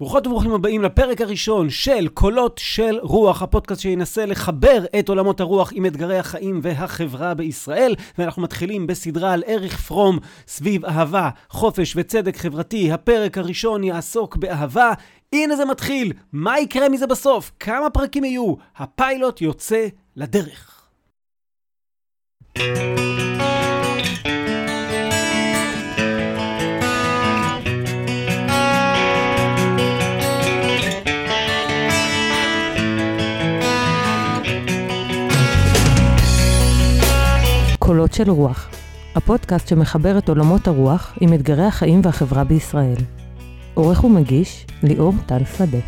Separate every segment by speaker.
Speaker 1: ברוכות וברוכים הבאים לפרק הראשון של קולות של רוח, הפודקאסט שינסה לחבר את עולמות הרוח עם אתגרי החיים והחברה בישראל. ואנחנו מתחילים בסדרה על ערך פרום סביב אהבה, חופש וצדק חברתי. הפרק הראשון יעסוק באהבה. הנה זה מתחיל, מה יקרה מזה בסוף? כמה פרקים יהיו? הפיילוט יוצא לדרך.
Speaker 2: קולות של רוח, הפודקאסט שמחבר את עולמות הרוח עם אתגרי החיים והחברה בישראל. עורך ומגיש, ליאור טל שדה.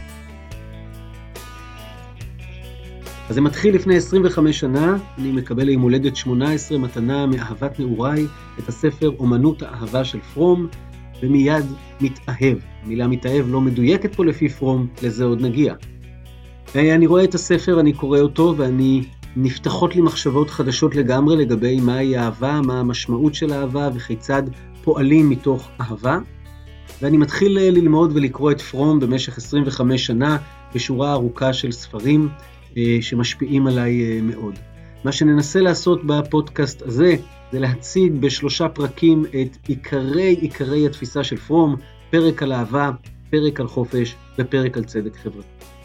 Speaker 1: אז זה מתחיל לפני 25 שנה, אני מקבל ליום הולדת 18 מתנה מאהבת נעוריי, את הספר אומנות האהבה של פרום, ומיד מתאהב. המילה מתאהב לא מדויקת פה לפי פרום, לזה עוד נגיע. אני רואה את הספר, אני קורא אותו, ואני נפתחות לי מחשבות חדשות לגמרי לגבי מהי אהבה, מה המשמעות של אהבה וכיצד פועלים מתוך אהבה. ואני מתחיל אה, ללמוד ולקרוא את פרום במשך 25 שנה בשורה ארוכה של ספרים אה, שמשפיעים עליי אה, מאוד. מה שננסה לעשות בפודקאסט הזה זה להציג בשלושה פרקים את עיקרי עיקרי התפיסה של פרום, פרק על אהבה, פרק על חופש ופרק על צדק חברתי.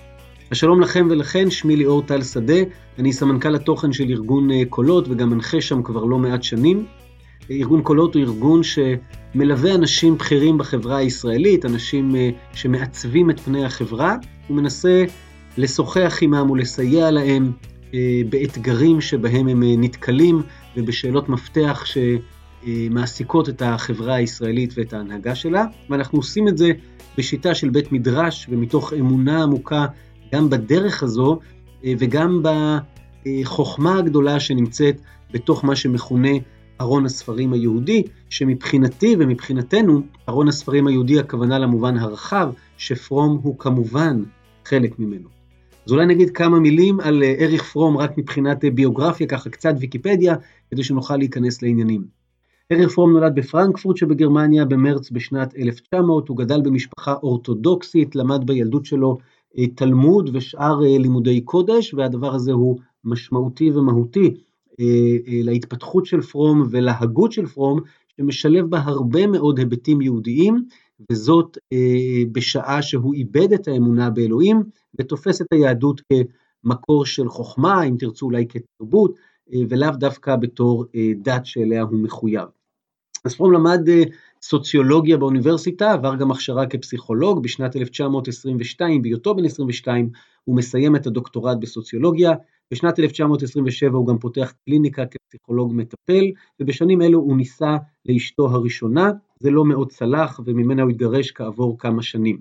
Speaker 1: שלום לכם ולכן, שמי ליאור טל שדה, אני סמנכ"ל התוכן של ארגון אה, קולות וגם מנחה שם כבר לא מעט שנים. ארגון קולות הוא ארגון שמלווה אנשים בכירים בחברה הישראלית, אנשים אה, שמעצבים את פני החברה, הוא מנסה לשוחח עמם ולסייע להם אה, באתגרים שבהם הם נתקלים ובשאלות מפתח שמעסיקות את החברה הישראלית ואת ההנהגה שלה, ואנחנו עושים את זה בשיטה של בית מדרש ומתוך אמונה עמוקה גם בדרך הזו אה, וגם בחוכמה הגדולה שנמצאת בתוך מה שמכונה ארון הספרים היהודי, שמבחינתי ומבחינתנו, ארון הספרים היהודי הכוונה למובן הרחב, שפרום הוא כמובן חלק ממנו. אז אולי נגיד כמה מילים על אה, אריך פרום רק מבחינת אה, ביוגרפיה, ככה קצת ויקיפדיה, כדי שנוכל להיכנס לעניינים. אריך פרום נולד בפרנקפורט שבגרמניה במרץ בשנת 1900, הוא גדל במשפחה אורתודוקסית, למד בילדות שלו תלמוד ושאר אה, לימודי קודש, והדבר הזה הוא משמעותי ומהותי אה, אה, להתפתחות של פרום ולהגות של פרום, שמשלב בה הרבה מאוד היבטים יהודיים, וזאת בשעה שהוא איבד את האמונה באלוהים, ותופס את היהדות כמקור של חוכמה, אם תרצו אולי כתרבות, ולאו דווקא בתור דת שאליה הוא מחויב. אז פרום למד סוציולוגיה באוניברסיטה, עבר גם הכשרה כפסיכולוג, בשנת 1922, בהיותו בן 22, הוא מסיים את הדוקטורט בסוציולוגיה, בשנת 1927 הוא גם פותח קליניקה כפסיכולוג מטפל, ובשנים אלו הוא נישא לאשתו הראשונה, זה לא מאוד צלח, וממנה הוא התגרש כעבור כמה שנים.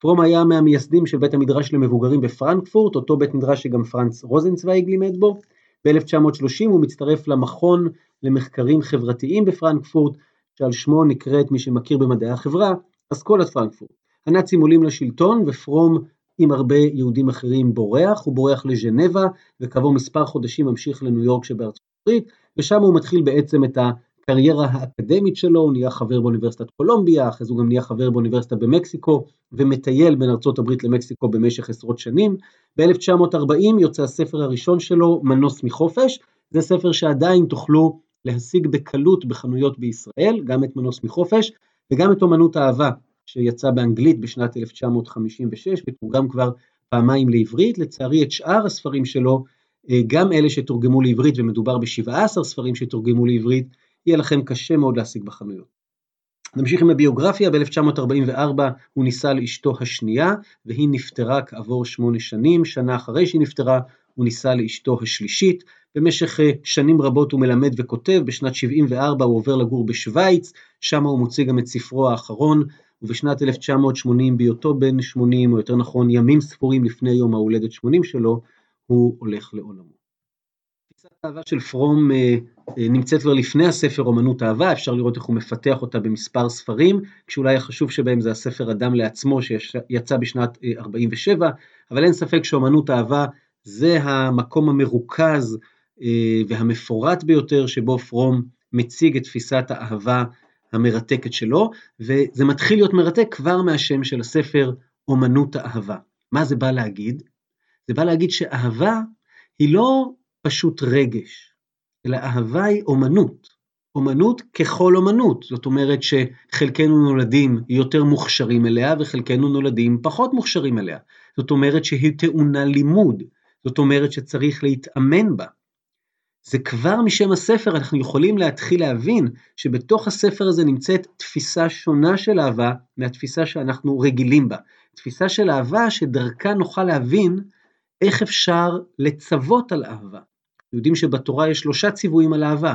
Speaker 1: פרום היה מהמייסדים של בית המדרש למבוגרים בפרנקפורט, אותו בית מדרש שגם פרנץ רוזנצוויג לימד בו. ב-1930 הוא מצטרף למכון למחקרים חברתיים בפרנקפורט, שעל שמו נקראת, מי שמכיר במדעי החברה, אסכולת פרנקפורט. הנאצים עולים לשלטון ופרום עם הרבה יהודים אחרים בורח, הוא בורח לז'נבה וכעבור מספר חודשים ממשיך לניו יורק שבארצות הברית ושם הוא מתחיל בעצם את הקריירה האקדמית שלו, הוא נהיה חבר באוניברסיטת קולומביה, אחרי זה הוא גם נהיה חבר באוניברסיטה במקסיקו ומטייל בין ארצות הברית למקסיקו במשך עשרות שנים. ב-1940 יוצא הספר הראשון שלו, מנוס מחופש, זה ספר שעדיין תוכלו להשיג בקלות בחנויות בישראל, גם את מנוס מחופש וגם את אומנות האהבה שיצא באנגלית בשנת 1956 ותורגם כבר פעמיים לעברית, לצערי את שאר הספרים שלו, אה, גם אלה שתורגמו לעברית ומדובר ב-17 ספרים שתורגמו לעברית, יהיה לכם קשה מאוד להשיג בחנויות. נמשיך עם הביוגרפיה, ב-1944 הוא נישא לאשתו השנייה והיא נפטרה כעבור שמונה שנים, שנה אחרי שהיא נפטרה הוא נישא לאשתו השלישית, במשך אה, שנים רבות הוא מלמד וכותב, בשנת 74 הוא עובר לגור בשוויץ, שם הוא מוציא גם את ספרו האחרון, ובשנת 1980 בהיותו בן 80, או יותר נכון ימים ספורים לפני יום ההולדת 80 שלו, הוא הולך לעולמו. תפיסת האהבה של פרום אה, אה, נמצאת כבר לפני הספר אומנות אהבה, אפשר לראות איך הוא מפתח אותה במספר ספרים, כשאולי החשוב שבהם זה הספר אדם לעצמו שיצא בשנת 47, אבל אין ספק שאומנות אהבה זה המקום המרוכז אה, והמפורט ביותר שבו פרום מציג את תפיסת האהבה המרתקת שלו, וזה מתחיל להיות מרתק כבר מהשם של הספר, אומנות האהבה. מה זה בא להגיד? זה בא להגיד שאהבה היא לא פשוט רגש, אלא אהבה היא אומנות. אומנות ככל אומנות, זאת אומרת שחלקנו נולדים יותר מוכשרים אליה וחלקנו נולדים פחות מוכשרים אליה. זאת אומרת שהיא טעונה לימוד, זאת אומרת שצריך להתאמן בה. זה כבר משם הספר אנחנו יכולים להתחיל להבין שבתוך הספר הזה נמצאת תפיסה שונה של אהבה מהתפיסה שאנחנו רגילים בה. תפיסה של אהבה שדרכה נוכל להבין איך אפשר לצוות על אהבה. יודעים שבתורה יש שלושה ציוויים על אהבה.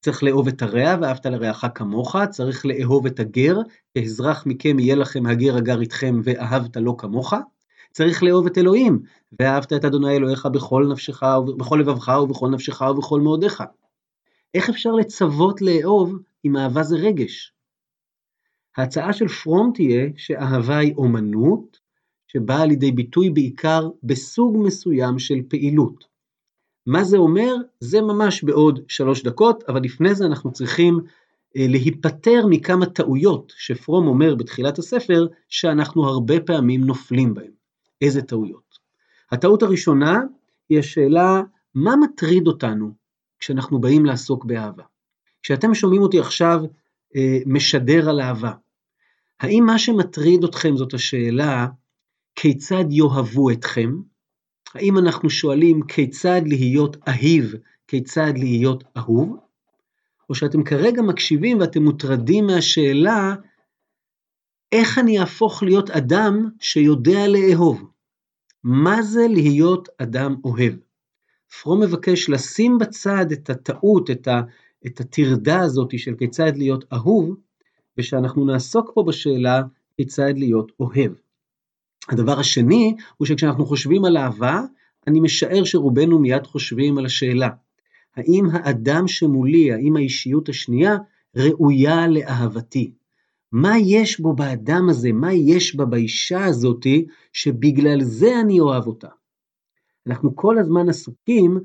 Speaker 1: צריך לאהוב את הרע ואהבת לרעך כמוך, צריך לאהוב את הגר, כאזרח מכם יהיה לכם הגר הגר איתכם ואהבת לו כמוך. צריך לאהוב את אלוהים, ואהבת את אדוני אלוהיך בכל נפשך, בכל לבבך ובכל נפשך ובכל מאודיך. איך אפשר לצוות לאהוב אם אהבה זה רגש? ההצעה של פרום תהיה שאהבה היא אומנות, שבאה לידי ביטוי בעיקר בסוג מסוים של פעילות. מה זה אומר? זה ממש בעוד שלוש דקות, אבל לפני זה אנחנו צריכים אה, להיפטר מכמה טעויות שפרום אומר בתחילת הספר, שאנחנו הרבה פעמים נופלים בהן. איזה טעויות? הטעות הראשונה היא השאלה, מה מטריד אותנו כשאנחנו באים לעסוק באהבה? כשאתם שומעים אותי עכשיו אה, משדר על אהבה, האם מה שמטריד אתכם זאת השאלה, כיצד יאהבו אתכם? האם אנחנו שואלים כיצד להיות אהיב, כיצד להיות אהוב? או שאתם כרגע מקשיבים ואתם מוטרדים מהשאלה, איך אני אהפוך להיות אדם שיודע לאהוב? מה זה להיות אדם אוהב? פרום מבקש לשים בצד את הטעות, את, ה, את הטרדה הזאת של כיצד להיות אהוב, ושאנחנו נעסוק פה בשאלה כיצד להיות אוהב. הדבר השני הוא שכשאנחנו חושבים על אהבה, אני משער שרובנו מיד חושבים על השאלה, האם האדם שמולי, האם האישיות השנייה, ראויה לאהבתי? מה יש בו באדם הזה, מה יש בה באישה הזאתי, שבגלל זה אני אוהב אותה? אנחנו כל הזמן עסוקים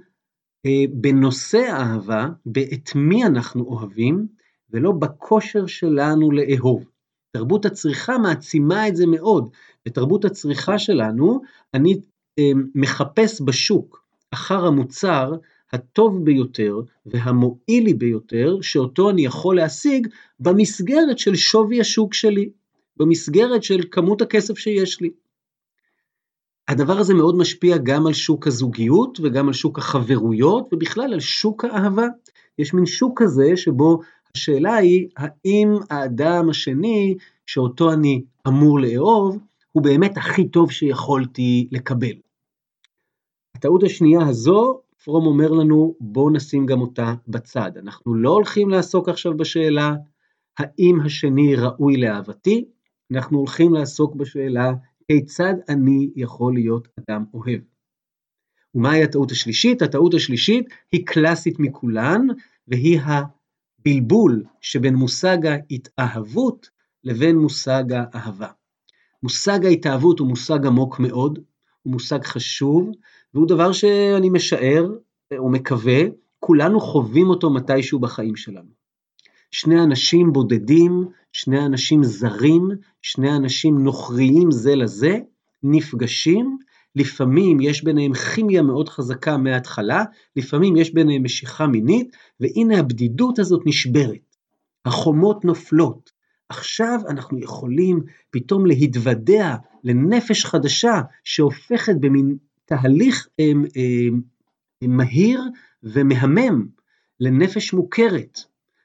Speaker 1: אה, בנושא אהבה, באת מי אנחנו אוהבים, ולא בכושר שלנו לאהוב. תרבות הצריכה מעצימה את זה מאוד. בתרבות הצריכה שלנו, אני אה, מחפש בשוק אחר המוצר הטוב ביותר והמועיל לי ביותר, שאותו אני יכול להשיג במסגרת של שווי השוק שלי, במסגרת של כמות הכסף שיש לי. הדבר הזה מאוד משפיע גם על שוק הזוגיות וגם על שוק החברויות ובכלל על שוק האהבה. יש מין שוק כזה שבו השאלה היא, האם האדם השני, שאותו אני אמור לאהוב, הוא באמת הכי טוב שיכולתי לקבל. הטעות השנייה הזו, פרום אומר לנו, בואו נשים גם אותה בצד. אנחנו לא הולכים לעסוק עכשיו בשאלה, האם השני ראוי לאהבתי, אנחנו הולכים לעסוק בשאלה, כיצד אני יכול להיות אדם אוהב. ומהי הטעות השלישית? הטעות השלישית היא קלאסית מכולן, והיא הבלבול שבין מושג ההתאהבות לבין מושג האהבה. מושג ההתאהבות הוא מושג עמוק מאוד, הוא מושג חשוב, והוא דבר שאני משער או מקווה, כולנו חווים אותו מתישהו בחיים שלנו. שני אנשים בודדים, שני אנשים זרים, שני אנשים נוכריים זה לזה, נפגשים, לפעמים יש ביניהם כימיה מאוד חזקה מההתחלה, לפעמים יש ביניהם משיכה מינית, והנה הבדידות הזאת נשברת. החומות נופלות. עכשיו אנחנו יכולים פתאום להתוודע לנפש חדשה שהופכת במין תהליך אה, אה, מהיר ומהמם לנפש מוכרת.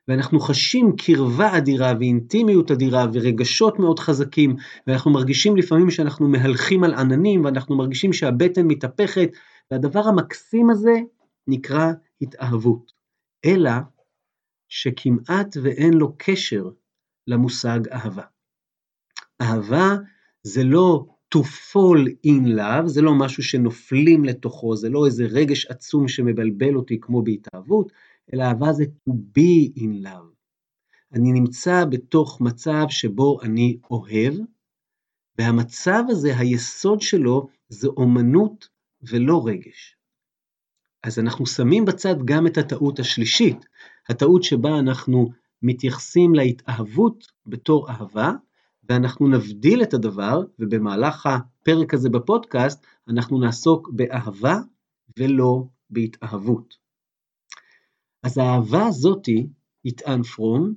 Speaker 1: ואנחנו חשים קרבה אדירה ואינטימיות אדירה ורגשות מאוד חזקים, ואנחנו מרגישים לפעמים שאנחנו מהלכים על עננים, ואנחנו מרגישים שהבטן מתהפכת, והדבר המקסים הזה נקרא התאהבות. אלא שכמעט ואין לו קשר למושג אהבה. אהבה זה לא to fall in love, זה לא משהו שנופלים לתוכו, זה לא איזה רגש עצום שמבלבל אותי כמו בהתאהבות, אלא אהבה זה to be in love. אני נמצא בתוך מצב שבו אני אוהב, והמצב הזה, היסוד שלו, זה אומנות ולא רגש. אז אנחנו שמים בצד גם את הטעות השלישית, הטעות שבה אנחנו מתייחסים להתאהבות בתור אהבה, ואנחנו נבדיל את הדבר, ובמהלך הפרק הזה בפודקאסט, אנחנו נעסוק באהבה ולא בהתאהבות. אז האהבה הזאתי, יטען פרום,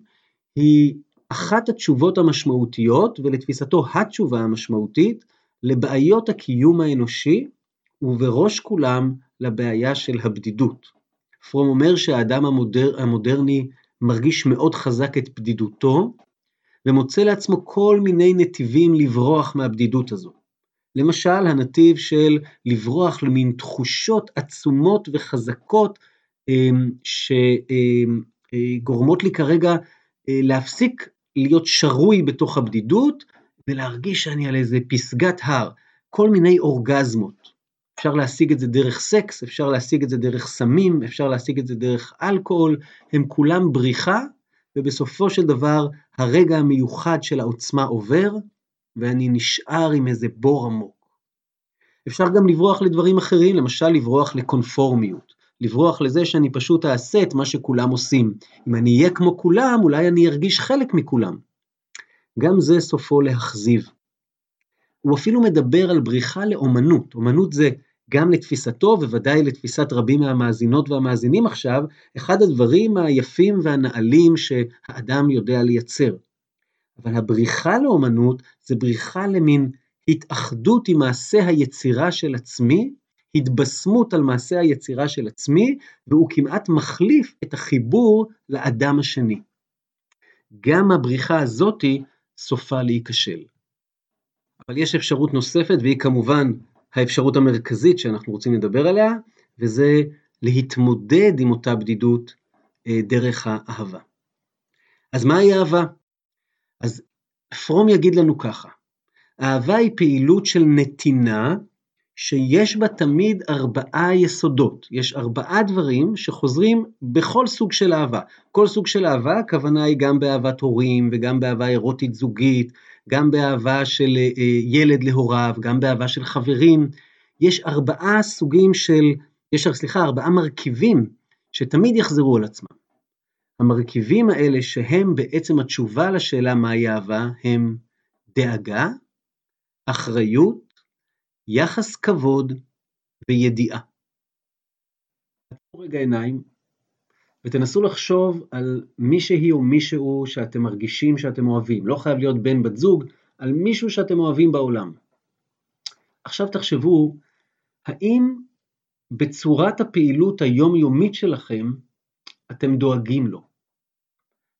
Speaker 1: היא אחת התשובות המשמעותיות, ולתפיסתו התשובה המשמעותית, לבעיות הקיום האנושי, ובראש כולם לבעיה של הבדידות. פרום אומר שהאדם המודר, המודרני מרגיש מאוד חזק את בדידותו, ומוצא לעצמו כל מיני נתיבים לברוח מהבדידות הזו. למשל, הנתיב של לברוח למין תחושות עצומות וחזקות אמ, שגורמות לי כרגע אה, להפסיק להיות שרוי בתוך הבדידות ולהרגיש שאני על איזה פסגת הר, כל מיני אורגזמות. אפשר להשיג את זה דרך סקס, אפשר להשיג את זה דרך סמים, אפשר להשיג את זה דרך אלכוהול, הם כולם בריחה, ובסופו של דבר הרגע המיוחד של העוצמה עובר, ואני נשאר עם איזה בור עמוק. אפשר גם לברוח לדברים אחרים, למשל לברוח לקונפורמיות, לברוח לזה שאני פשוט אעשה את מה שכולם עושים. אם אני אהיה כמו כולם, אולי אני ארגיש חלק מכולם. גם זה סופו להכזיב. הוא אפילו מדבר על בריחה לאומנות. אומנות זה גם לתפיסתו, וודאי לתפיסת רבים מהמאזינות והמאזינים עכשיו, אחד הדברים היפים והנעלים שהאדם יודע לייצר. אבל הבריחה לאומנות זה בריחה למין התאחדות עם מעשה היצירה של עצמי, התבשמות על מעשה היצירה של עצמי, והוא כמעט מחליף את החיבור לאדם השני. גם הבריחה הזאתי סופה להיכשל. אבל יש אפשרות נוספת, והיא כמובן האפשרות המרכזית שאנחנו רוצים לדבר עליה, וזה להתמודד עם אותה בדידות אה, דרך האהבה. אז מהי אהבה? אז פרום יגיד לנו ככה, אהבה היא פעילות של נתינה שיש בה תמיד ארבעה יסודות. יש ארבעה דברים שחוזרים בכל סוג של אהבה. כל סוג של אהבה, הכוונה היא גם באהבת הורים וגם באהבה אירוטית זוגית, גם באהבה של אה, ילד להוריו, גם באהבה של חברים. יש ארבעה סוגים של, יש, סליחה, ארבעה מרכיבים שתמיד יחזרו על עצמם. המרכיבים האלה שהם בעצם התשובה לשאלה מהי אהבה, הם דאגה, אחריות, יחס כבוד וידיעה. תעצרו רגע עיניים ותנסו לחשוב על מישהי או מישהו שאתם מרגישים שאתם אוהבים, לא חייב להיות בן בת זוג, על מישהו שאתם אוהבים בעולם. עכשיו תחשבו, האם בצורת הפעילות היומיומית שלכם אתם דואגים לו?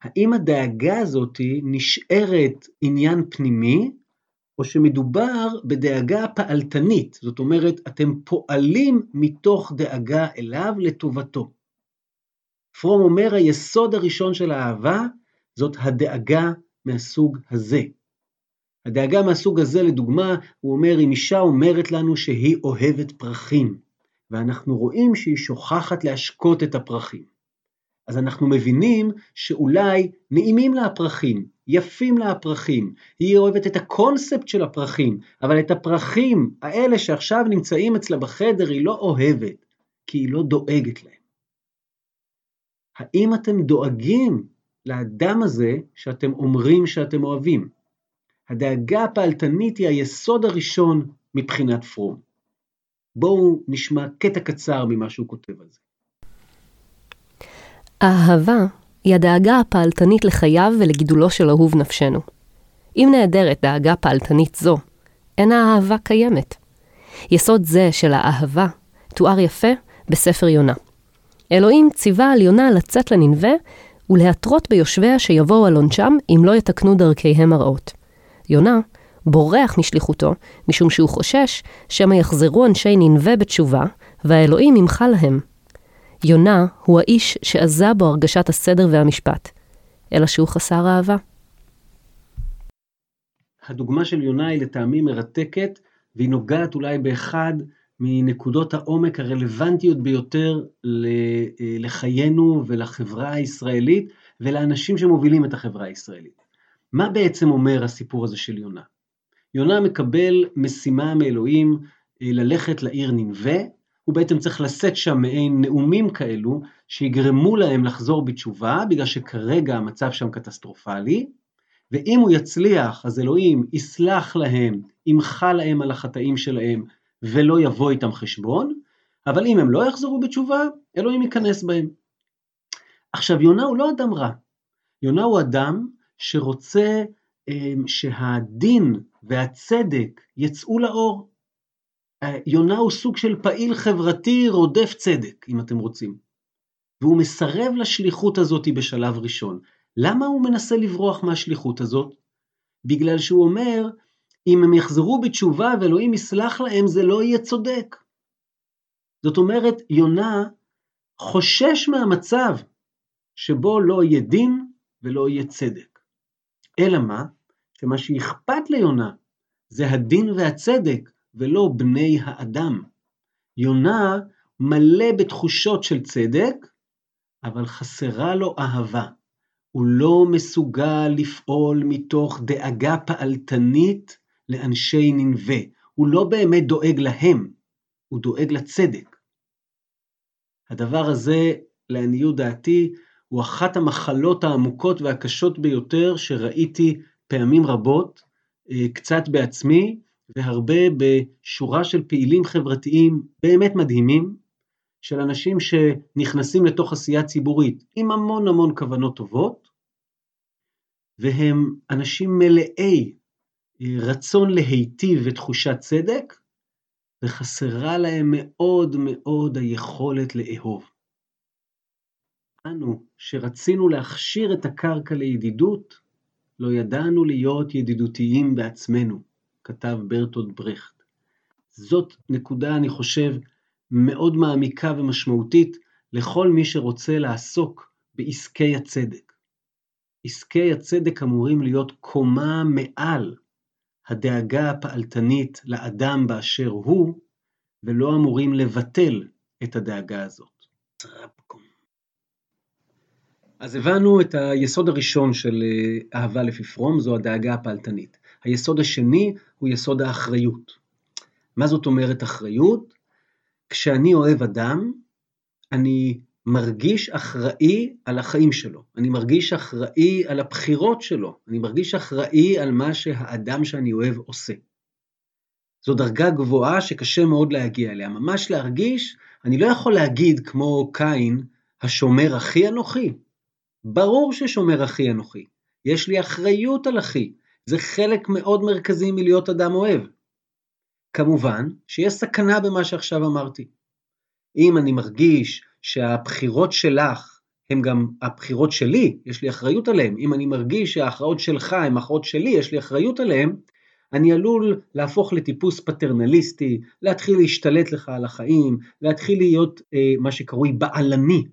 Speaker 1: האם הדאגה הזאת נשארת עניין פנימי, או שמדובר בדאגה פעלתנית, זאת אומרת, אתם פועלים מתוך דאגה אליו לטובתו. פרום אומר, היסוד הראשון של האהבה זאת הדאגה מהסוג הזה. הדאגה מהסוג הזה, לדוגמה, הוא אומר, אם אישה אומרת לנו שהיא אוהבת פרחים, ואנחנו רואים שהיא שוכחת להשקות את הפרחים. אז אנחנו מבינים שאולי נעימים לה הפרחים, יפים לה הפרחים, היא אוהבת את הקונספט של הפרחים, אבל את הפרחים האלה שעכשיו נמצאים אצלה בחדר היא לא אוהבת, כי היא לא דואגת להם. האם אתם דואגים לאדם הזה שאתם אומרים שאתם אוהבים? הדאגה הפעלתנית היא היסוד הראשון מבחינת פרום. בואו נשמע קטע קצר ממה שהוא כותב על זה.
Speaker 2: האהבה היא הדאגה הפעלתנית לחייו ולגידולו של אהוב נפשנו. אם נעדרת דאגה פעלתנית זו, אין האהבה קיימת. יסוד זה של האהבה תואר יפה בספר יונה. אלוהים ציווה על יונה לצאת לננבה ולהתרות ביושביה שיבואו על עונשם אם לא יתקנו דרכיהם הרעות. יונה בורח משליחותו, משום שהוא חושש שמא יחזרו אנשי ננבה בתשובה, והאלוהים ימחה להם. יונה הוא האיש שעזה בו הרגשת הסדר והמשפט, אלא שהוא חסר אהבה.
Speaker 1: הדוגמה של יונה היא לטעמי מרתקת, והיא נוגעת אולי באחד מנקודות העומק הרלוונטיות ביותר לחיינו ולחברה הישראלית ולאנשים שמובילים את החברה הישראלית. מה בעצם אומר הסיפור הזה של יונה? יונה מקבל משימה מאלוהים אה, ללכת לעיר ננבה, הוא בעצם צריך לשאת שם מעין נאומים כאלו שיגרמו להם לחזור בתשובה, בגלל שכרגע המצב שם קטסטרופלי, ואם הוא יצליח, אז אלוהים יסלח להם, ימחה להם על החטאים שלהם, ולא יבוא איתם חשבון, אבל אם הם לא יחזרו בתשובה, אלוהים ייכנס בהם. עכשיו, יונה הוא לא אדם רע. יונה הוא אדם שרוצה אמ, שהדין והצדק יצאו לאור. אה, יונה הוא סוג של פעיל חברתי רודף צדק, אם אתם רוצים. והוא מסרב לשליחות הזאת בשלב ראשון. למה הוא מנסה לברוח מהשליחות הזאת? בגלל שהוא אומר, אם הם יחזרו בתשובה ואלוהים יסלח להם, זה לא יהיה צודק. זאת אומרת, יונה חושש מהמצב שבו לא יהיה דין ולא יהיה צדק. אלא מה? שמה שאכפת ליונה זה הדין והצדק ולא בני האדם. יונה מלא בתחושות של צדק, אבל חסרה לו אהבה. הוא לא מסוגל לפעול מתוך דאגה פעלתנית לאנשי ננבה. הוא לא באמת דואג להם, הוא דואג לצדק. הדבר הזה, לעניות דעתי, הוא אחת המחלות העמוקות והקשות ביותר שראיתי פעמים רבות, אה, קצת בעצמי, והרבה בשורה של פעילים חברתיים באמת מדהימים, של אנשים שנכנסים לתוך עשייה ציבורית עם המון המון כוונות טובות, והם אנשים מלאי רצון להיטיב ותחושת צדק, וחסרה להם מאוד מאוד היכולת לאהוב. אנו, שרצינו להכשיר את הקרקע לידידות, לא ידענו להיות ידידותיים בעצמנו, כתב ברטוד ברכט. זאת נקודה, אני חושב, מאוד מעמיקה ומשמעותית לכל מי שרוצה לעסוק בעסקי הצדק. עסקי הצדק אמורים להיות קומה מעל הדאגה הפעלתנית לאדם באשר הוא, ולא אמורים לבטל את הדאגה הזאת. אז הבנו את היסוד הראשון של אה, אהבה לפי פרום, זו הדאגה הפעלתנית. היסוד השני הוא יסוד האחריות. מה זאת אומרת אחריות? כשאני אוהב אדם, אני מרגיש אחראי על החיים שלו, אני מרגיש אחראי על הבחירות שלו, אני מרגיש אחראי על מה שהאדם שאני אוהב עושה. זו דרגה גבוהה שקשה מאוד להגיע אליה, ממש להרגיש, אני לא יכול להגיד כמו קין, השומר אחי אנוכי. ברור ששומר אחי אנוכי, יש לי אחריות על אחי, זה חלק מאוד מרכזי מלהיות אדם אוהב. כמובן שיש סכנה במה שעכשיו אמרתי. אם אני מרגיש שהבחירות שלך הן גם הבחירות שלי, יש לי אחריות עליהן, אם אני מרגיש שההכרעות שלך הן הכרעות שלי, יש לי אחריות עליהן, אני עלול להפוך לטיפוס פטרנליסטי, להתחיל להשתלט לך על החיים, להתחיל להיות אה, מה שקרוי בעלני.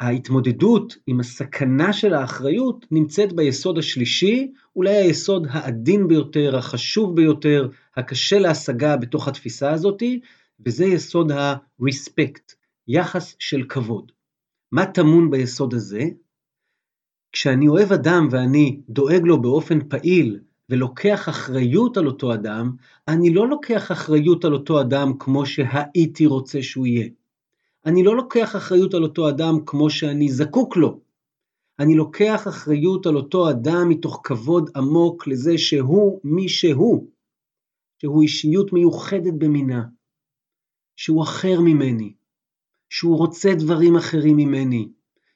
Speaker 1: ההתמודדות עם הסכנה של האחריות נמצאת ביסוד השלישי, אולי היסוד העדין ביותר, החשוב ביותר, הקשה להשגה בתוך התפיסה הזאתי, וזה יסוד ה-respect, יחס של כבוד. מה טמון ביסוד הזה? כשאני אוהב אדם ואני דואג לו באופן פעיל ולוקח אחריות על אותו אדם, אני לא לוקח אחריות על אותו אדם כמו שהייתי רוצה שהוא יהיה. אני לא לוקח אחריות על אותו אדם כמו שאני זקוק לו. אני לוקח אחריות על אותו אדם מתוך כבוד עמוק לזה שהוא מי שהוא, שהוא אישיות מיוחדת במינה, שהוא אחר ממני, שהוא רוצה דברים אחרים ממני,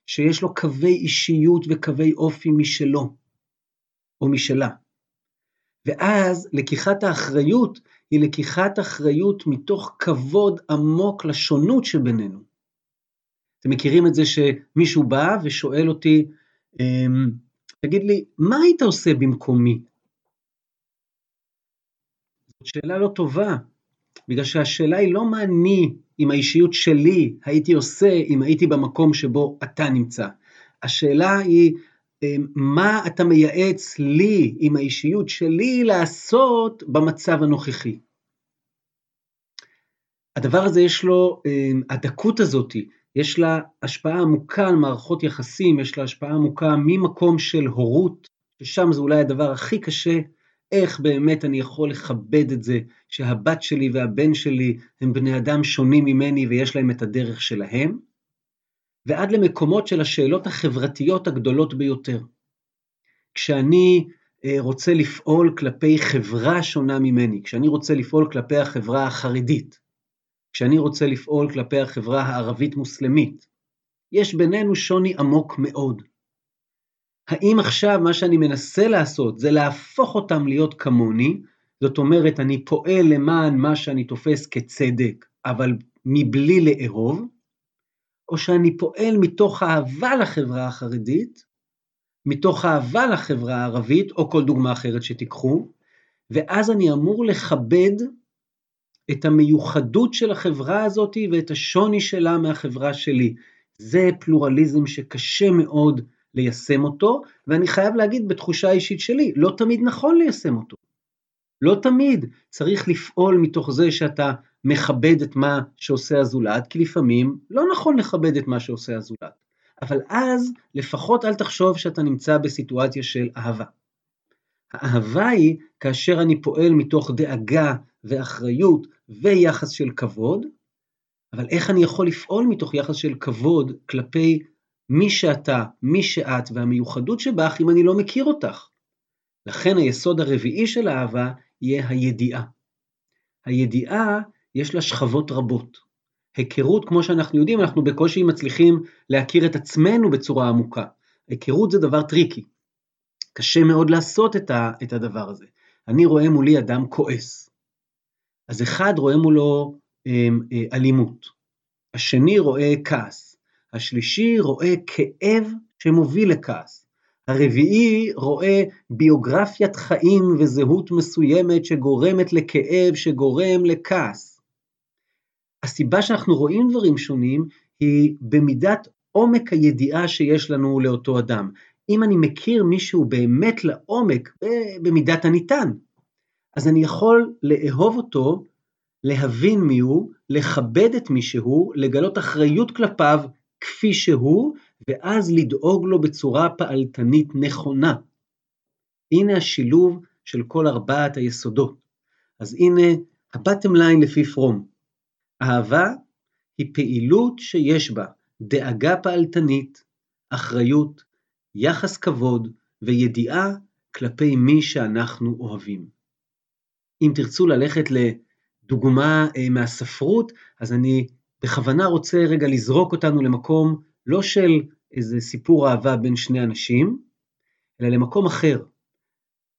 Speaker 1: שיש לו קווי אישיות וקווי אופי משלו, או משלה. ואז לקיחת האחריות היא לקיחת אחריות מתוך כבוד עמוק לשונות שבינינו. אתם מכירים את זה שמישהו בא ושואל אותי, אמ, תגיד לי, מה היית עושה במקומי? זאת שאלה לא טובה, בגלל שהשאלה היא לא מה אני עם האישיות שלי הייתי עושה אם הייתי במקום שבו אתה נמצא. השאלה היא, אמ, מה אתה מייעץ לי עם האישיות שלי לעשות במצב הנוכחי? הדבר הזה יש לו, אמ, הדקות הזאת, יש לה השפעה עמוקה על מערכות יחסים, יש לה השפעה עמוקה ממקום של הורות, ששם זה אולי הדבר הכי קשה, איך באמת אני יכול לכבד את זה שהבת שלי והבן שלי הם בני אדם שונים ממני ויש להם את הדרך שלהם, ועד למקומות של השאלות החברתיות הגדולות ביותר. כשאני אה, רוצה לפעול כלפי חברה שונה ממני, כשאני רוצה לפעול כלפי החברה החרדית, כשאני רוצה לפעול כלפי החברה הערבית-מוסלמית, יש בינינו שוני עמוק מאוד. האם עכשיו מה שאני מנסה לעשות זה להפוך אותם להיות כמוני, זאת אומרת, אני פועל למען מה שאני תופס כצדק, אבל מבלי לאהוב, או שאני פועל מתוך אהבה לחברה החרדית, מתוך אהבה לחברה הערבית, או כל דוגמה אחרת שתיקחו, ואז אני אמור לכבד את המיוחדות של החברה הזאת ואת השוני שלה מהחברה שלי. זה פלורליזם שקשה מאוד ליישם אותו, ואני חייב להגיד בתחושה האישית שלי, לא תמיד נכון ליישם אותו. לא תמיד צריך לפעול מתוך זה שאתה מכבד את מה שעושה הזולת, כי לפעמים לא נכון לכבד את מה שעושה הזולת. אבל אז לפחות אל תחשוב שאתה נמצא בסיטואציה של אהבה. האהבה היא כאשר אני פועל מתוך דאגה ואחריות ויחס של כבוד, אבל איך אני יכול לפעול מתוך יחס של כבוד כלפי מי שאתה, מי שאת והמיוחדות שבך אם אני לא מכיר אותך? לכן היסוד הרביעי של האהבה יהיה הידיעה. הידיעה יש לה שכבות רבות. היכרות, כמו שאנחנו יודעים, אנחנו בקושי מצליחים להכיר את עצמנו בצורה עמוקה. היכרות זה דבר טריקי. קשה מאוד לעשות את, ה, את הדבר הזה. אני רואה מולי אדם כועס. אז אחד רואה מולו אמ, אה, אלימות, השני רואה כעס, השלישי רואה כאב שמוביל לכעס, הרביעי רואה ביוגרפיית חיים וזהות מסוימת שגורמת לכאב, שגורם לכעס. הסיבה שאנחנו רואים דברים שונים היא במידת עומק הידיעה שיש לנו לאותו אדם. אם אני מכיר מישהו באמת לעומק, במידת הניתן, אז אני יכול לאהוב אותו, להבין מיהו, לכבד את מי שהוא, לגלות אחריות כלפיו כפי שהוא, ואז לדאוג לו בצורה פעלתנית נכונה. הנה השילוב של כל ארבעת היסודות. אז הנה הבטם ליין לפי פרום. אהבה היא פעילות שיש בה דאגה פעלתנית, אחריות, יחס כבוד וידיעה כלפי מי שאנחנו אוהבים. אם תרצו ללכת לדוגמה אה, מהספרות, אז אני בכוונה רוצה רגע לזרוק אותנו למקום לא של איזה סיפור אהבה בין שני אנשים, אלא למקום אחר.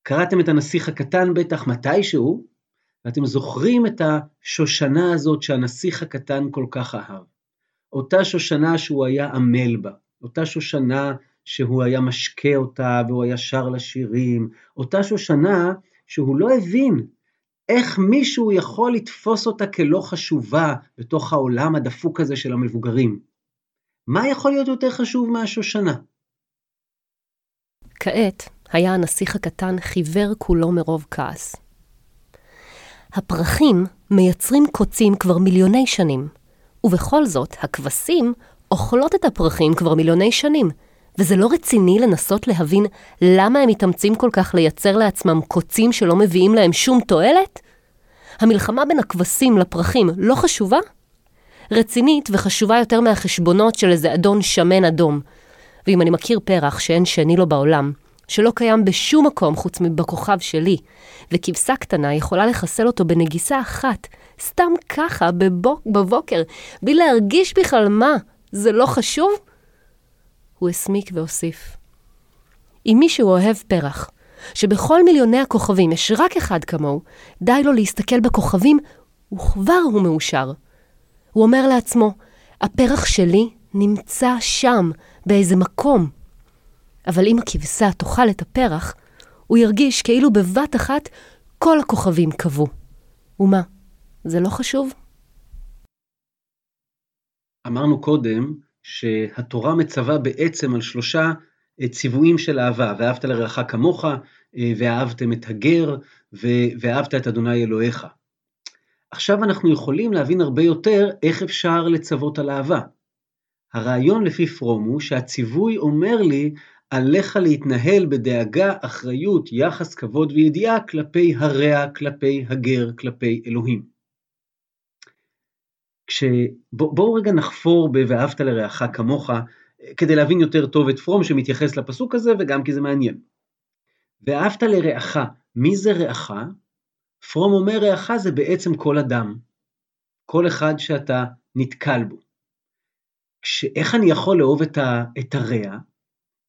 Speaker 1: קראתם את הנסיך הקטן בטח מתישהו, ואתם זוכרים את השושנה הזאת שהנסיך הקטן כל כך אהב. אותה שושנה שהוא היה עמל בה, אותה שושנה שהוא היה משקה אותה והוא היה שר לשירים, אותה שושנה שהוא לא הבין איך מישהו יכול לתפוס אותה כלא חשובה בתוך העולם הדפוק הזה של המבוגרים. מה יכול להיות יותר חשוב מהשושנה?
Speaker 2: כעת היה הנסיך הקטן חיוור כולו מרוב כעס. הפרחים מייצרים קוצים כבר מיליוני שנים, ובכל זאת, הכבשים אוכלות את הפרחים כבר מיליוני שנים, וזה לא רציני לנסות להבין למה הם מתאמצים כל כך לייצר לעצמם קוצים שלא מביאים להם שום תועלת? המלחמה בין הכבשים לפרחים לא חשובה? רצינית וחשובה יותר מהחשבונות של איזה אדון שמן אדום. ואם אני מכיר פרח שאין שני לו בעולם, שלא קיים בשום מקום חוץ מבכוכב שלי, וכבשה קטנה יכולה לחסל אותו בנגיסה אחת, סתם ככה, בבוק, בבוקר, בלי להרגיש בכלל מה, זה לא חשוב? הוא הסמיק והוסיף. אם מישהו אוהב פרח, שבכל מיליוני הכוכבים יש רק אחד כמוהו, די לו להסתכל בכוכבים, וכבר הוא מאושר. הוא אומר לעצמו, הפרח שלי נמצא שם, באיזה מקום. אבל אם הכבשה תאכל את הפרח, הוא ירגיש כאילו בבת אחת כל הכוכבים קבעו. ומה, זה לא חשוב?
Speaker 1: אמרנו קודם שהתורה מצווה בעצם על שלושה אה, ציוויים של אהבה, ואהבת לרעך כמוך, אה, ואהבתם את הגר, ואהבת את אדוני אלוהיך. עכשיו אנחנו יכולים להבין הרבה יותר איך אפשר לצוות על אהבה. הרעיון לפי פרום הוא שהציווי אומר לי, עליך להתנהל בדאגה, אחריות, יחס, כבוד וידיעה כלפי הרע, כלפי הגר, כלפי אלוהים. בואו רגע נחפור ב"ואהבת לרעך כמוך", כדי להבין יותר טוב את פרום שמתייחס לפסוק הזה וגם כי זה מעניין. ואהבת לרעך, מי זה רעך? פרום אומר רעך זה בעצם כל אדם, כל אחד שאתה נתקל בו. איך אני יכול לאהוב את, ה, את הרע?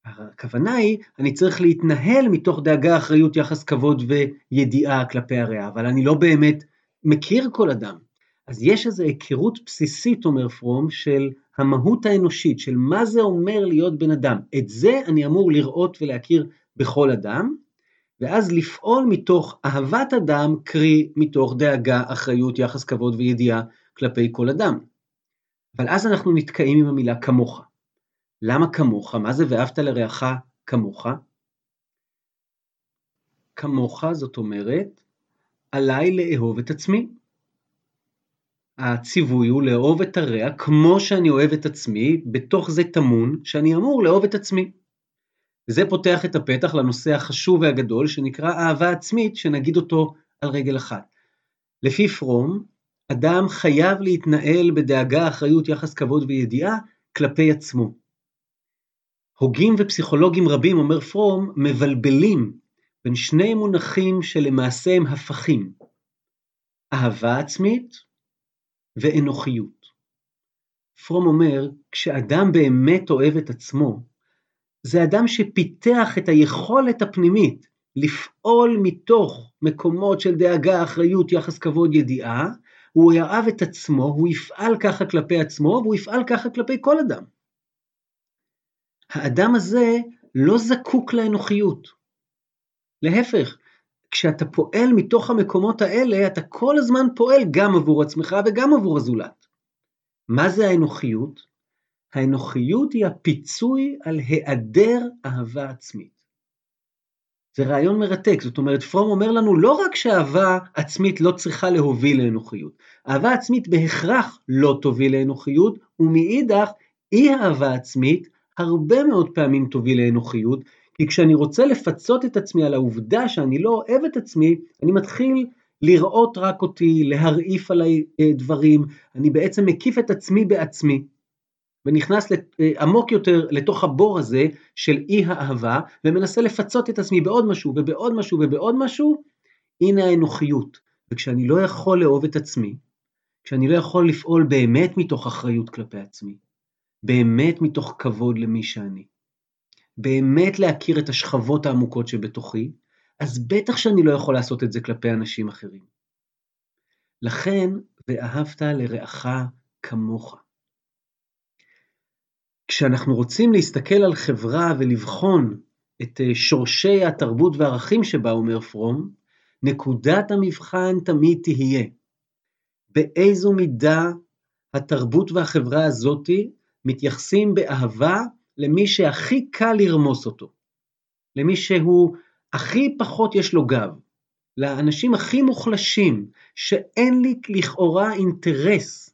Speaker 1: הכוונה היא, אני צריך להתנהל מתוך דאגה, אחריות, יחס כבוד וידיעה כלפי הרע, אבל אני לא באמת מכיר כל אדם. אז יש איזו היכרות בסיסית, אומר פרום, של המהות האנושית, של מה זה אומר להיות בן אדם. את זה אני אמור לראות ולהכיר בכל אדם, ואז לפעול מתוך אהבת אדם, קרי מתוך דאגה, אחריות, יחס כבוד וידיעה כלפי כל אדם. אבל אז אנחנו נתקעים עם המילה כמוך. למה כמוך? מה זה ואהבת לרעך כמוך? כמוך זאת אומרת, עליי לאהוב את עצמי. הציווי הוא לאהוב את הרע כמו שאני אוהב את עצמי, בתוך זה טמון שאני אמור לאהוב את עצמי. וזה פותח את הפתח לנושא החשוב והגדול שנקרא אהבה עצמית, שנגיד אותו על רגל אחת. לפי פרום, אדם חייב להתנהל בדאגה, אחריות, יחס כבוד וידיעה כלפי עצמו. הוגים ופסיכולוגים רבים, אומר פרום, מבלבלים בין שני מונחים שלמעשה הם הפכים, אהבה עצמית ואנוכיות. פרום אומר, כשאדם באמת אוהב את עצמו, זה אדם שפיתח את היכולת הפנימית לפעול מתוך מקומות של דאגה, אחריות, יחס כבוד, ידיעה, הוא יאהב את עצמו, הוא יפעל ככה כלפי עצמו, והוא יפעל ככה כלפי כל אדם. האדם הזה לא זקוק לאנוכיות. להפך, כשאתה פועל מתוך המקומות האלה, אתה כל הזמן פועל גם עבור עצמך וגם עבור הזולת. מה זה האנוכיות? האנוכיות היא הפיצוי על היעדר אהבה עצמית. זה רעיון מרתק, זאת אומרת, פרום אומר לנו לא רק שאהבה עצמית לא צריכה להוביל לאנוכיות, אהבה עצמית בהכרח לא תוביל לאנוכיות, ומאידך, אי אהבה עצמית הרבה מאוד פעמים תוביל לאנוכיות, כי כשאני רוצה לפצות את עצמי על העובדה שאני לא אוהב את עצמי, אני מתחיל לראות רק אותי, להרעיף עליי אה, דברים, אני בעצם מקיף את עצמי בעצמי, ונכנס אה, עמוק יותר לתוך הבור הזה של אי האהבה, ומנסה לפצות את עצמי בעוד משהו ובעוד משהו ובעוד משהו, הנה האנוכיות. וכשאני לא יכול לאהוב את עצמי, כשאני לא יכול לפעול באמת מתוך אחריות כלפי עצמי, באמת מתוך כבוד למי שאני, באמת להכיר את השכבות העמוקות שבתוכי, אז בטח שאני לא יכול לעשות את זה כלפי אנשים אחרים. לכן, ואהבת לרעך כמוך. כשאנחנו רוצים להסתכל על חברה ולבחון את אה, שורשי התרבות והערכים שבה אומר פרום, נקודת המבחן תמיד תהיה באיזו מידה התרבות והחברה הזאתי מתייחסים באהבה למי שהכי קל לרמוס אותו, למי שהוא הכי פחות יש לו גב, לאנשים הכי מוחלשים, שאין לי לכאורה אינטרס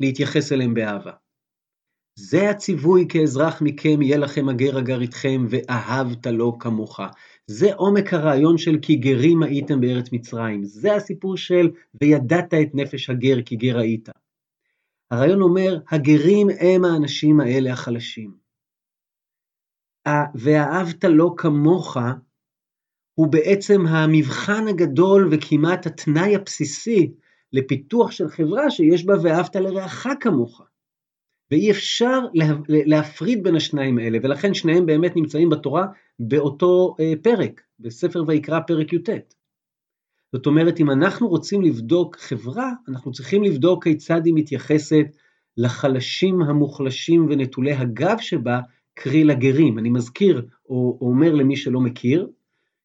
Speaker 1: להתייחס אליהם באהבה. זה הציווי כאזרח מכם, יהיה לכם הגר הגר איתכם, ואהבת לו כמוך. זה עומק הרעיון של כי גרים הייתם בארץ מצרים. זה הסיפור של וידעת את נפש הגר כי גר היית. הרעיון אומר, הגרים הם האנשים האלה החלשים. ואהבת לו כמוך, הוא בעצם המבחן הגדול וכמעט התנאי הבסיסי לפיתוח של חברה שיש בה ואהבת לרעך כמוך. ואי אפשר להפריד בין השניים האלה, ולכן שניהם באמת נמצאים בתורה באותו אה, פרק, בספר ויקרא פרק י"ט. זאת אומרת, אם אנחנו רוצים לבדוק חברה, אנחנו צריכים לבדוק כיצד היא מתייחסת לחלשים המוחלשים ונטולי הגב שבה, קרי לגרים. אני מזכיר, או, או אומר למי שלא מכיר,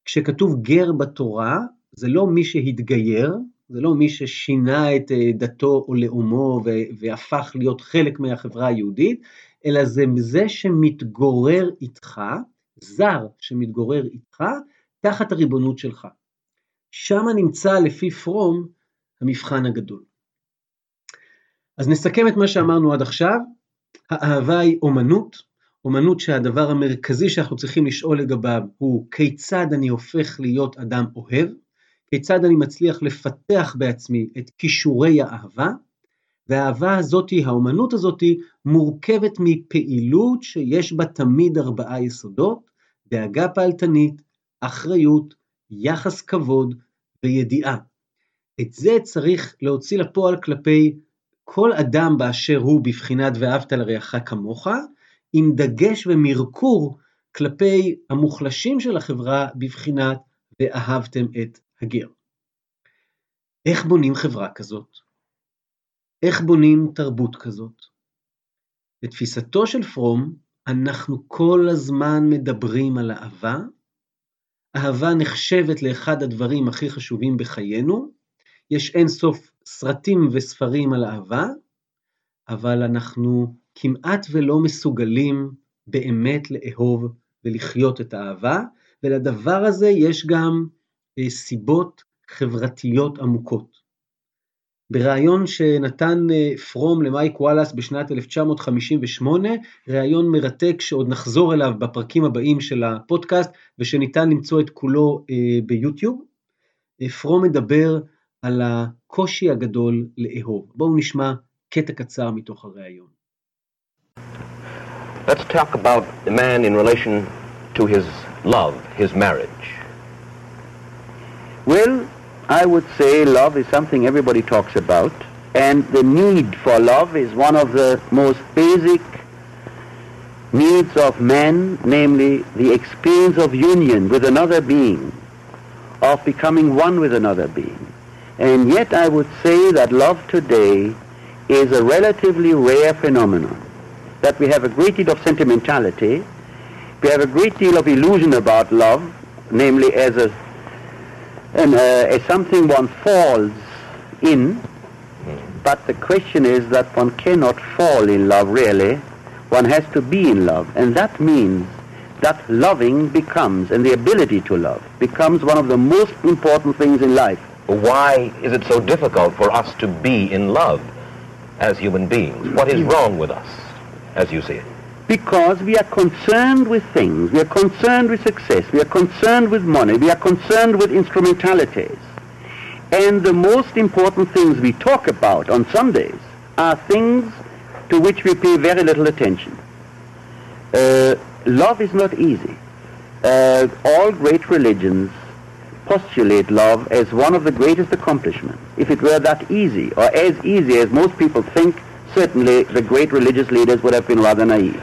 Speaker 1: כשכתוב גר בתורה, זה לא מי שהתגייר, זה לא מי ששינה את אה, דתו או לאומו והפך להיות חלק מהחברה היהודית, אלא זה זה שמתגורר איתך, זר שמתגורר איתך, תחת הריבונות שלך. שם נמצא לפי פרום המבחן הגדול. אז נסכם את מה שאמרנו עד עכשיו, האהבה היא אומנות, אומנות שהדבר המרכזי שאנחנו צריכים לשאול לגביו הוא כיצד אני הופך להיות אדם אוהב, כיצד אני מצליח לפתח בעצמי את כישורי האהבה, והאהבה הזאתי, האומנות הזאתי, מורכבת מפעילות שיש בה תמיד ארבעה יסודות, דאגה פעלתנית, אחריות, יחס כבוד וידיעה. את זה צריך להוציא לפועל כלפי כל אדם באשר הוא בבחינת ואהבת לרעך כמוך, עם דגש ומרקור כלפי המוחלשים של החברה בבחינת ואהבתם את הגר. איך בונים חברה כזאת? איך בונים תרבות כזאת? לתפיסתו של פרום, אנחנו כל הזמן מדברים על אהבה. אהבה נחשבת לאחד הדברים הכי חשובים בחיינו. יש אין סוף סרטים וספרים על אהבה, אבל אנחנו כמעט ולא מסוגלים באמת לאהוב ולחיות את האהבה, ולדבר הזה יש גם אה, סיבות חברתיות עמוקות. בריאיון שנתן אה, פרום למייק וואלאס בשנת 1958, ריאיון מרתק שעוד נחזור אליו בפרקים הבאים של הפודקאסט ושניתן למצוא את כולו אה, ביוטיוב. פרום מדבר על הקושי הגדול לאהוב. בואו נשמע קטע קצר מתוך הריאיון.
Speaker 3: Let's talk about the man in relation to his love, his marriage.
Speaker 4: Well, I would say love is something everybody talks about, and the need for love is one of the most basic needs of man, namely the experience of union with another being, of becoming one with another being. And yet I would say that love today is a relatively rare phenomenon that we have a great deal of sentimentality, we have a great deal of illusion about love, namely as a and, uh, as something one falls in, but the question is that one cannot fall in love really, one has to be in love, and that means that loving becomes, and the ability to love, becomes one of the most important things in life.
Speaker 3: Why is it so difficult for us to be in love as human beings? What is wrong with us? As you see it?
Speaker 4: Because we are concerned with things, we are concerned with success, we are concerned with money, we are concerned with instrumentalities. And the most important things we talk about on Sundays are things to which we pay very little attention. Uh, love is not easy. Uh, all great religions postulate love as one of the greatest accomplishments. If it were that easy, or as easy as most people think, certainly the great religious leaders would have been rather naive.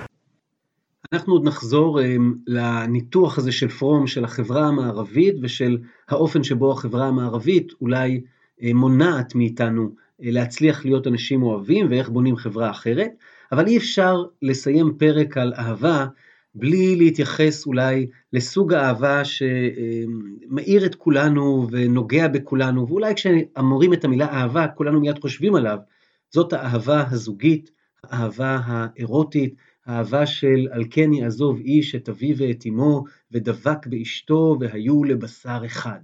Speaker 1: אנחנו עוד נחזור um, לניתוח הזה של פרום של החברה המערבית ושל האופן שבו החברה המערבית אולי uh, מונעת מאיתנו uh, להצליח להיות אנשים אוהבים ואיך בונים חברה אחרת, אבל אי אפשר לסיים פרק על אהבה בלי להתייחס אולי לסוג האהבה שמאיר את כולנו ונוגע בכולנו, ואולי כשאמורים את המילה אהבה כולנו מיד חושבים עליו, זאת האהבה הזוגית, האהבה האירוטית, האהבה של על כן יעזוב איש את אביו ואת אמו, ודבק באשתו, והיו לבשר אחד.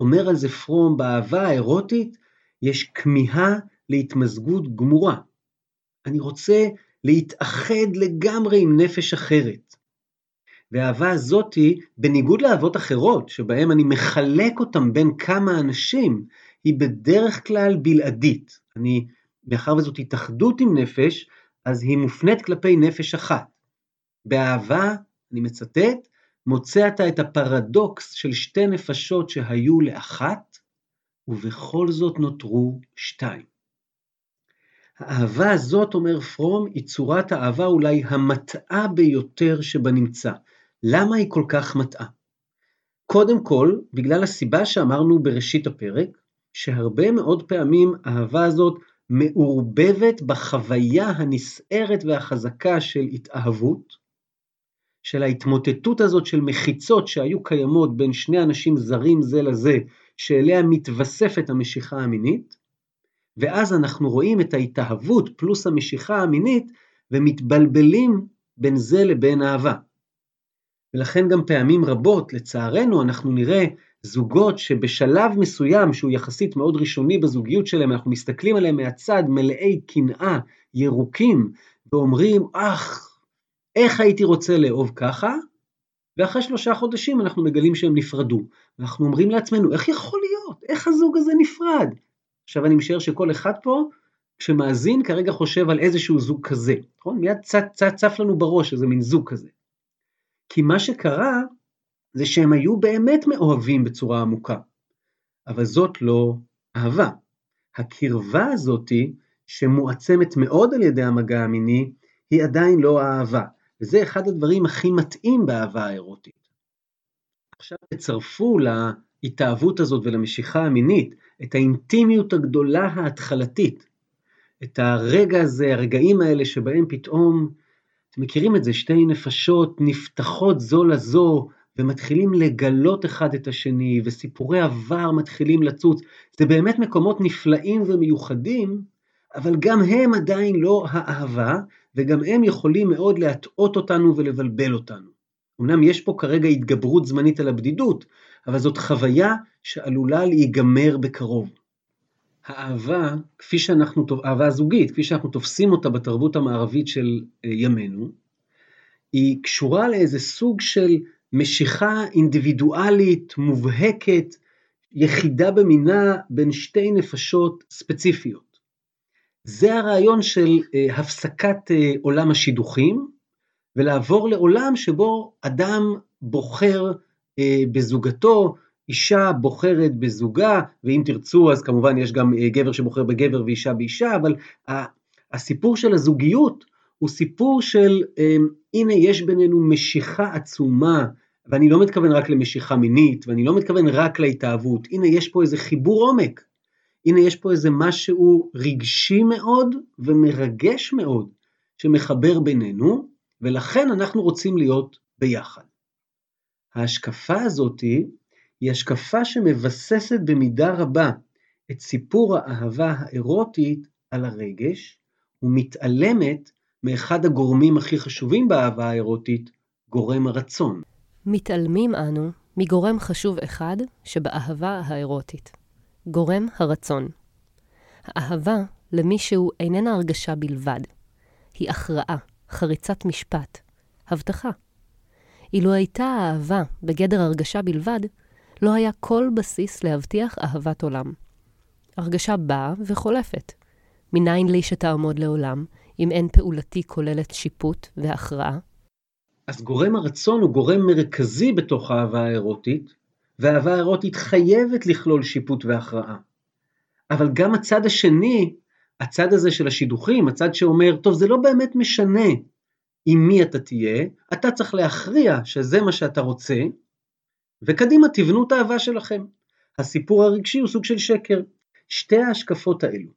Speaker 1: אומר על זה פרום, באהבה האירוטית יש כמיהה להתמזגות גמורה. אני רוצה להתאחד לגמרי עם נפש אחרת. והאהבה הזאתי, בניגוד לאהבות אחרות, שבהן אני מחלק אותם בין כמה אנשים, היא בדרך כלל בלעדית. אני, מאחר וזאת התאחדות עם נפש, אז היא מופנית כלפי נפש אחת. באהבה, אני מצטט, מוצא אתה את הפרדוקס של שתי נפשות שהיו לאחת, ובכל זאת נותרו שתיים. האהבה הזאת, אומר פרום, היא צורת האהבה אולי המטעה ביותר שבנמצא. למה היא כל כך מטעה? קודם כל, בגלל הסיבה שאמרנו בראשית הפרק, שהרבה מאוד פעמים האהבה הזאת מעורבבת בחוויה הנסערת והחזקה של התאהבות, של ההתמוטטות הזאת של מחיצות שהיו קיימות בין שני אנשים זרים זה לזה, שאליה מתווספת המשיכה המינית, ואז אנחנו רואים את ההתאהבות פלוס המשיכה המינית ומתבלבלים בין זה לבין אהבה. ולכן גם פעמים רבות, לצערנו, אנחנו נראה זוגות שבשלב מסוים, שהוא יחסית מאוד ראשוני בזוגיות שלהם, אנחנו מסתכלים עליהם מהצד מלאי קנאה, ירוקים, ואומרים, אך, איך הייתי רוצה לאהוב ככה? ואחרי שלושה חודשים אנחנו מגלים שהם נפרדו. ואנחנו אומרים לעצמנו, איך יכול להיות? איך הזוג הזה נפרד? עכשיו אני משער שכל אחד פה, כשמאזין, כרגע חושב על איזשהו זוג כזה, נכון? מיד צף, צף, צף לנו בראש איזה מין זוג כזה. כי מה שקרה, זה שהם היו באמת מאוהבים בצורה עמוקה. אבל זאת לא אהבה. הקרבה הזאתי, שמועצמת מאוד על ידי המגע המיני, היא עדיין לא אהבה. וזה אחד הדברים הכי מתאים באהבה האירוטית. עכשיו תצרפו להתאהבות הזאת ולמשיכה המינית את האינטימיות הגדולה ההתחלתית, את הרגע הזה, הרגעים האלה שבהם פתאום, אתם מכירים את זה, שתי נפשות נפתחות זו לזו ומתחילים לגלות אחד את השני, וסיפורי עבר מתחילים לצוץ. זה באמת מקומות נפלאים ומיוחדים, אבל גם הם עדיין לא האהבה, וגם הם יכולים מאוד להטעות אותנו ולבלבל אותנו. אמנם יש פה כרגע התגברות זמנית על הבדידות, אבל זאת חוויה שעלולה להיגמר בקרוב. האהבה, כפי שאנחנו, אהבה זוגית, כפי שאנחנו תופסים אותה בתרבות המערבית של אה, ימינו, היא קשורה לאיזה סוג של משיכה אינדיבידואלית, מובהקת, יחידה במינה בין שתי נפשות ספציפיות. זה הרעיון של אה, הפסקת אה, עולם השידוכים, ולעבור לעולם שבו אדם בוחר אה, בזוגתו, אישה בוחרת בזוגה, ואם תרצו אז כמובן יש גם גבר שבוחר בגבר ואישה באישה, אבל הסיפור של הזוגיות הוא סיפור של הנה יש בינינו משיכה עצומה, ואני לא מתכוון רק למשיכה מינית, ואני לא מתכוון רק להתאהבות, הנה יש פה איזה חיבור עומק, הנה יש פה איזה משהו רגשי מאוד ומרגש מאוד שמחבר בינינו, ולכן אנחנו רוצים להיות ביחד. ההשקפה הזאת היא השקפה שמבססת במידה רבה את סיפור האהבה האירוטית על הרגש, ומתעלמת מאחד הגורמים הכי חשובים באהבה האירוטית, גורם הרצון.
Speaker 2: מתעלמים אנו מגורם חשוב אחד שבאהבה האירוטית, גורם הרצון. האהבה למישהו איננה הרגשה בלבד, היא הכרעה, חריצת משפט, הבטחה. אילו הייתה האהבה בגדר הרגשה בלבד, לא היה כל בסיס להבטיח אהבת עולם. הרגשה באה וחולפת. מניין לי שתעמוד לעולם, אם אין פעולתי כוללת שיפוט והכרעה?
Speaker 1: אז גורם הרצון הוא גורם מרכזי בתוך האהבה האירוטית, והאהבה האירוטית חייבת לכלול שיפוט והכרעה. אבל גם הצד השני, הצד הזה של השידוכים, הצד שאומר, טוב, זה לא באמת משנה עם מי אתה תהיה, אתה צריך להכריע שזה מה שאתה רוצה, וקדימה תבנו את האהבה שלכם. הסיפור הרגשי הוא סוג של שקר. שתי ההשקפות האלו,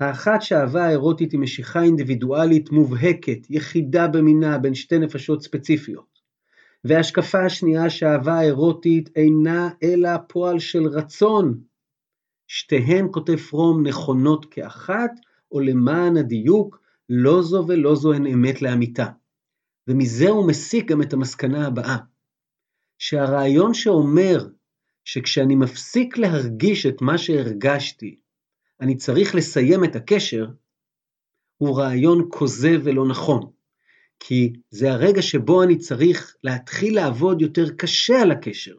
Speaker 1: האחת שהאהבה האירוטית היא משיכה אינדיבידואלית מובהקת, יחידה במינה בין שתי נפשות ספציפיות, וההשקפה השנייה שהאהבה האירוטית אינה אלא פועל של רצון. שתיהן, כותב פרום, נכונות כאחת, או למען הדיוק, לא זו ולא זו הן אמת לאמיתה. ומזה הוא מסיק גם את המסקנה הבאה. שהרעיון שאומר שכשאני מפסיק להרגיש את מה שהרגשתי, אני צריך לסיים את הקשר, הוא רעיון כוזב ולא נכון. כי זה הרגע שבו אני צריך להתחיל לעבוד יותר קשה על הקשר.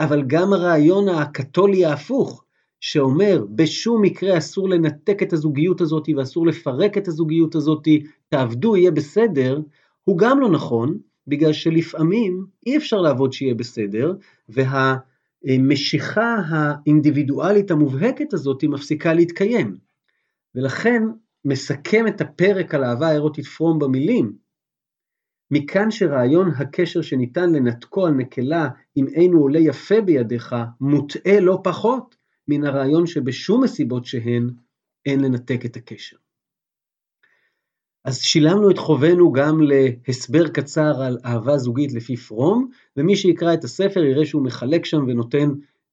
Speaker 1: אבל גם הרעיון הקתולי ההפוך, שאומר בשום מקרה אסור לנתק את הזוגיות הזאת ואסור לפרק את הזוגיות הזאת, תעבדו, יהיה בסדר, הוא גם לא נכון, בגלל שלפעמים אי אפשר לעבוד שיהיה בסדר, והמשיכה האינדיבידואלית המובהקת הזאת מפסיקה להתקיים. ולכן מסכם את הפרק על אהבה האירוטית פרום במילים, מכאן שרעיון הקשר שניתן לנתקו על נקלה אם אין הוא עולה יפה בידיך, מוטעה לא פחות מן הרעיון שבשום מסיבות שהן אין לנתק את הקשר. אז שילמנו את חובנו גם להסבר קצר על אהבה זוגית לפי פרום, ומי שיקרא את הספר יראה שהוא מחלק שם ונותן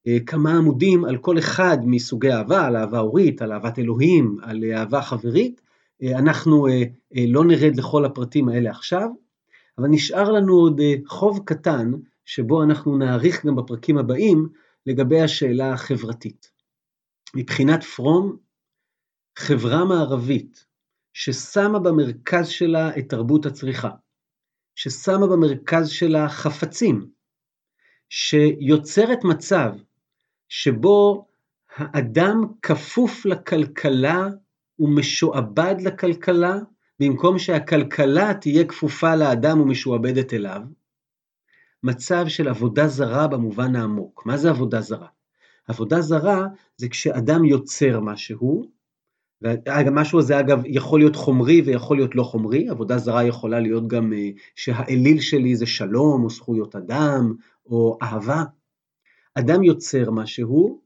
Speaker 1: אה, כמה עמודים על כל אחד מסוגי אהבה, על אהבה הורית, על אהבת אלוהים, על אהבה חברית. אה, אנחנו אה, אה, לא נרד לכל הפרטים האלה עכשיו, אבל נשאר לנו עוד אה, חוב קטן, שבו אנחנו נאריך גם בפרקים הבאים, לגבי השאלה החברתית. מבחינת פרום, חברה מערבית ששמה במרכז שלה את תרבות הצריכה, ששמה במרכז שלה חפצים, שיוצרת מצב שבו האדם כפוף לכלכלה ומשועבד לכלכלה, במקום שהכלכלה תהיה כפופה לאדם ומשועבדת אליו, מצב של עבודה זרה במובן העמוק. מה זה עבודה זרה? עבודה זרה זה כשאדם יוצר משהו, והמשהו הזה אגב יכול להיות חומרי ויכול להיות לא חומרי, עבודה זרה יכולה להיות גם אה, שהאליל שלי זה שלום או זכויות אדם או אהבה. אדם יוצר משהו,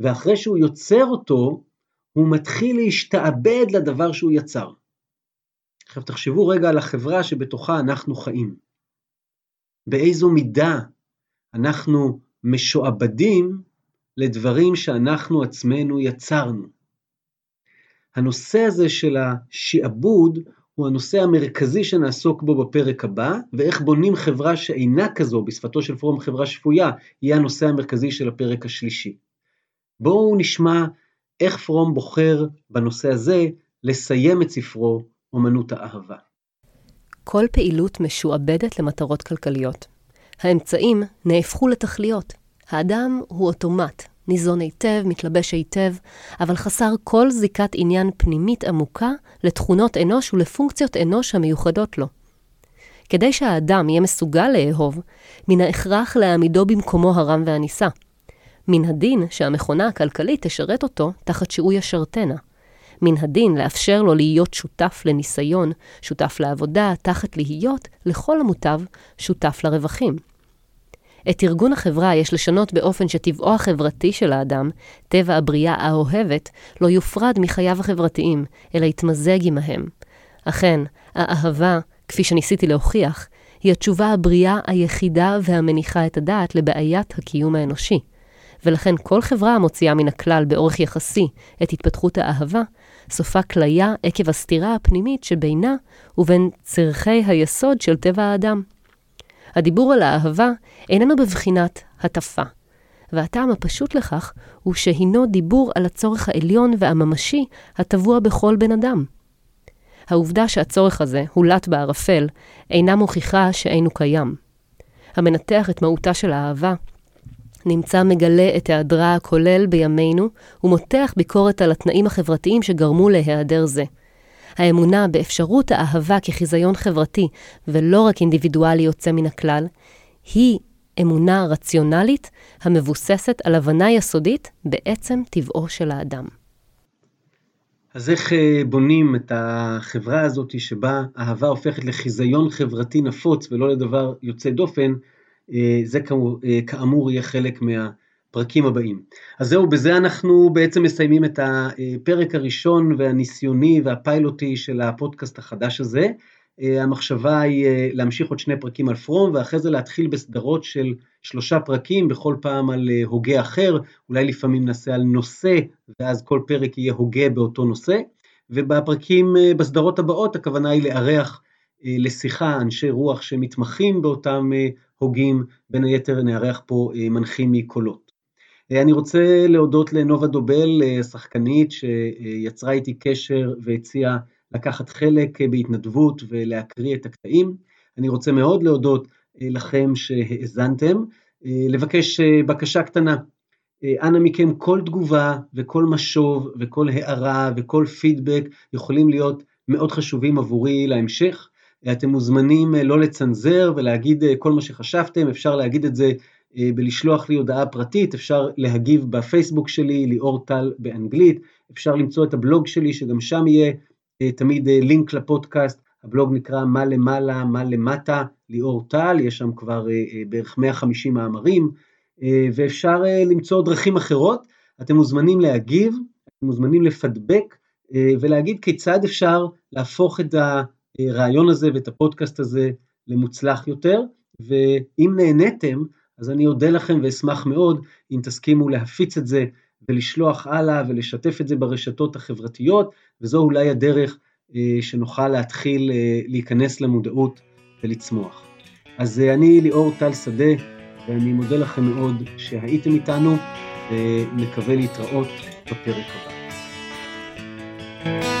Speaker 1: ואחרי שהוא יוצר אותו, הוא מתחיל להשתעבד לדבר שהוא יצר. עכשיו תחשבו רגע על החברה שבתוכה אנחנו חיים. באיזו מידה אנחנו משועבדים לדברים שאנחנו עצמנו יצרנו. הנושא הזה של השעבוד הוא הנושא המרכזי שנעסוק בו בפרק הבא, ואיך בונים חברה שאינה כזו, בשפתו של פורום חברה שפויה, יהיה הנושא המרכזי של הפרק השלישי. בואו נשמע איך פרום בוחר בנושא הזה לסיים את ספרו אומנות האהבה.
Speaker 2: כל פעילות משועבדת למטרות כלכליות. האמצעים נהפכו לתכליות. האדם הוא אוטומט, ניזון היטב, מתלבש היטב, אבל חסר כל זיקת עניין פנימית עמוקה לתכונות אנוש ולפונקציות אנוש המיוחדות לו. כדי שהאדם יהיה מסוגל לאהוב, מן ההכרח להעמידו במקומו הרם והנישא. מן הדין שהמכונה הכלכלית תשרת אותו תחת שהוא ישרתנה. מן הדין לאפשר לו להיות שותף לניסיון, שותף לעבודה, תחת להיות, לכל המוטב, שותף לרווחים. את ארגון החברה יש לשנות באופן שטבעו החברתי של האדם, טבע הבריאה האוהבת, לא יופרד מחייו החברתיים, אלא יתמזג עמהם. אכן, האהבה, כפי שניסיתי להוכיח, היא התשובה הבריאה היחידה והמניחה את הדעת לבעיית הקיום האנושי. ולכן כל חברה המוציאה מן הכלל באורך יחסי את התפתחות האהבה, סופה כליה עקב הסתירה הפנימית שבינה ובין צרכי היסוד של טבע האדם. הדיבור על האהבה איננו בבחינת הטפה, והטעם הפשוט לכך הוא שהינו דיבור על הצורך העליון והממשי הטבוע בכל בן אדם. העובדה שהצורך הזה הולט בערפל אינה מוכיחה שאינו קיים. המנתח את מהותה של האהבה נמצא מגלה את היעדרה הכולל בימינו ומותח ביקורת על התנאים החברתיים שגרמו להיעדר זה. האמונה באפשרות האהבה כחיזיון חברתי ולא רק אינדיבידואלי יוצא מן הכלל, היא אמונה רציונלית המבוססת על הבנה יסודית בעצם טבעו של האדם.
Speaker 1: אז איך אה, בונים את החברה הזאת שבה אהבה הופכת לחיזיון חברתי נפוץ ולא לדבר יוצא דופן, אה, זה אה, כאמור יהיה חלק מהפרקים הבאים. אז זהו, בזה אנחנו בעצם מסיימים את הפרק הראשון והניסיוני והפיילוטי של הפודקאסט החדש הזה. אה, המחשבה היא להמשיך עוד שני פרקים על פרום, ואחרי זה להתחיל בסדרות של שלושה פרקים, בכל פעם על הוגה אחר, אולי לפעמים נעשה על נושא, ואז כל פרק יהיה הוגה באותו נושא. ובפרקים, בסדרות הבאות, הכוונה היא לארח לשיחה אנשי רוח שמתמחים באותם הוגים, בין היתר נארח פה אה, מנחים מקולות. אה, אני רוצה להודות לנובה דובל, אה, שחקנית שיצרה איתי קשר והציעה לקחת חלק בהתנדבות ולהקריא את הקטעים. אני רוצה מאוד להודות לכם שהאזנתם. לבקש בקשה קטנה, אנא מכם כל תגובה וכל משוב וכל הערה וכל פידבק יכולים להיות מאוד חשובים עבורי להמשך. אתם מוזמנים אה, לא לצנזר ולהגיד אה, כל מה שחשבתם, אפשר להגיד את זה אה, בלשלוח לי הודעה פרטית, אפשר להגיב בפייסבוק שלי, ליאור טל באנגלית, אפשר למצוא את הבלוג שלי שגם שם יהיה תמיד לינק לפודקאסט, הבלוג נקרא מה למעלה, מה למטה, ליאור טל, יש שם כבר בערך 150 מאמרים, ואפשר למצוא דרכים אחרות, אתם מוזמנים להגיב, אתם מוזמנים לפדבק ולהגיד כיצד אפשר להפוך את. הרעיון הזה ואת הפודקאסט הזה למוצלח יותר, ואם נהניתם, אז אני אודה לכם ואשמח מאוד אם תסכימו להפיץ את זה ולשלוח הלאה ולשתף את זה ברשתות החברתיות, וזו אולי הדרך אה, שנוכל להתחיל אה, להיכנס למודעות ולצמוח. אז אה, אני ליאור טל שדה, ואני מודה לכם מאוד שהייתם איתנו, ומקווה להתראות בפרק הבא. thank you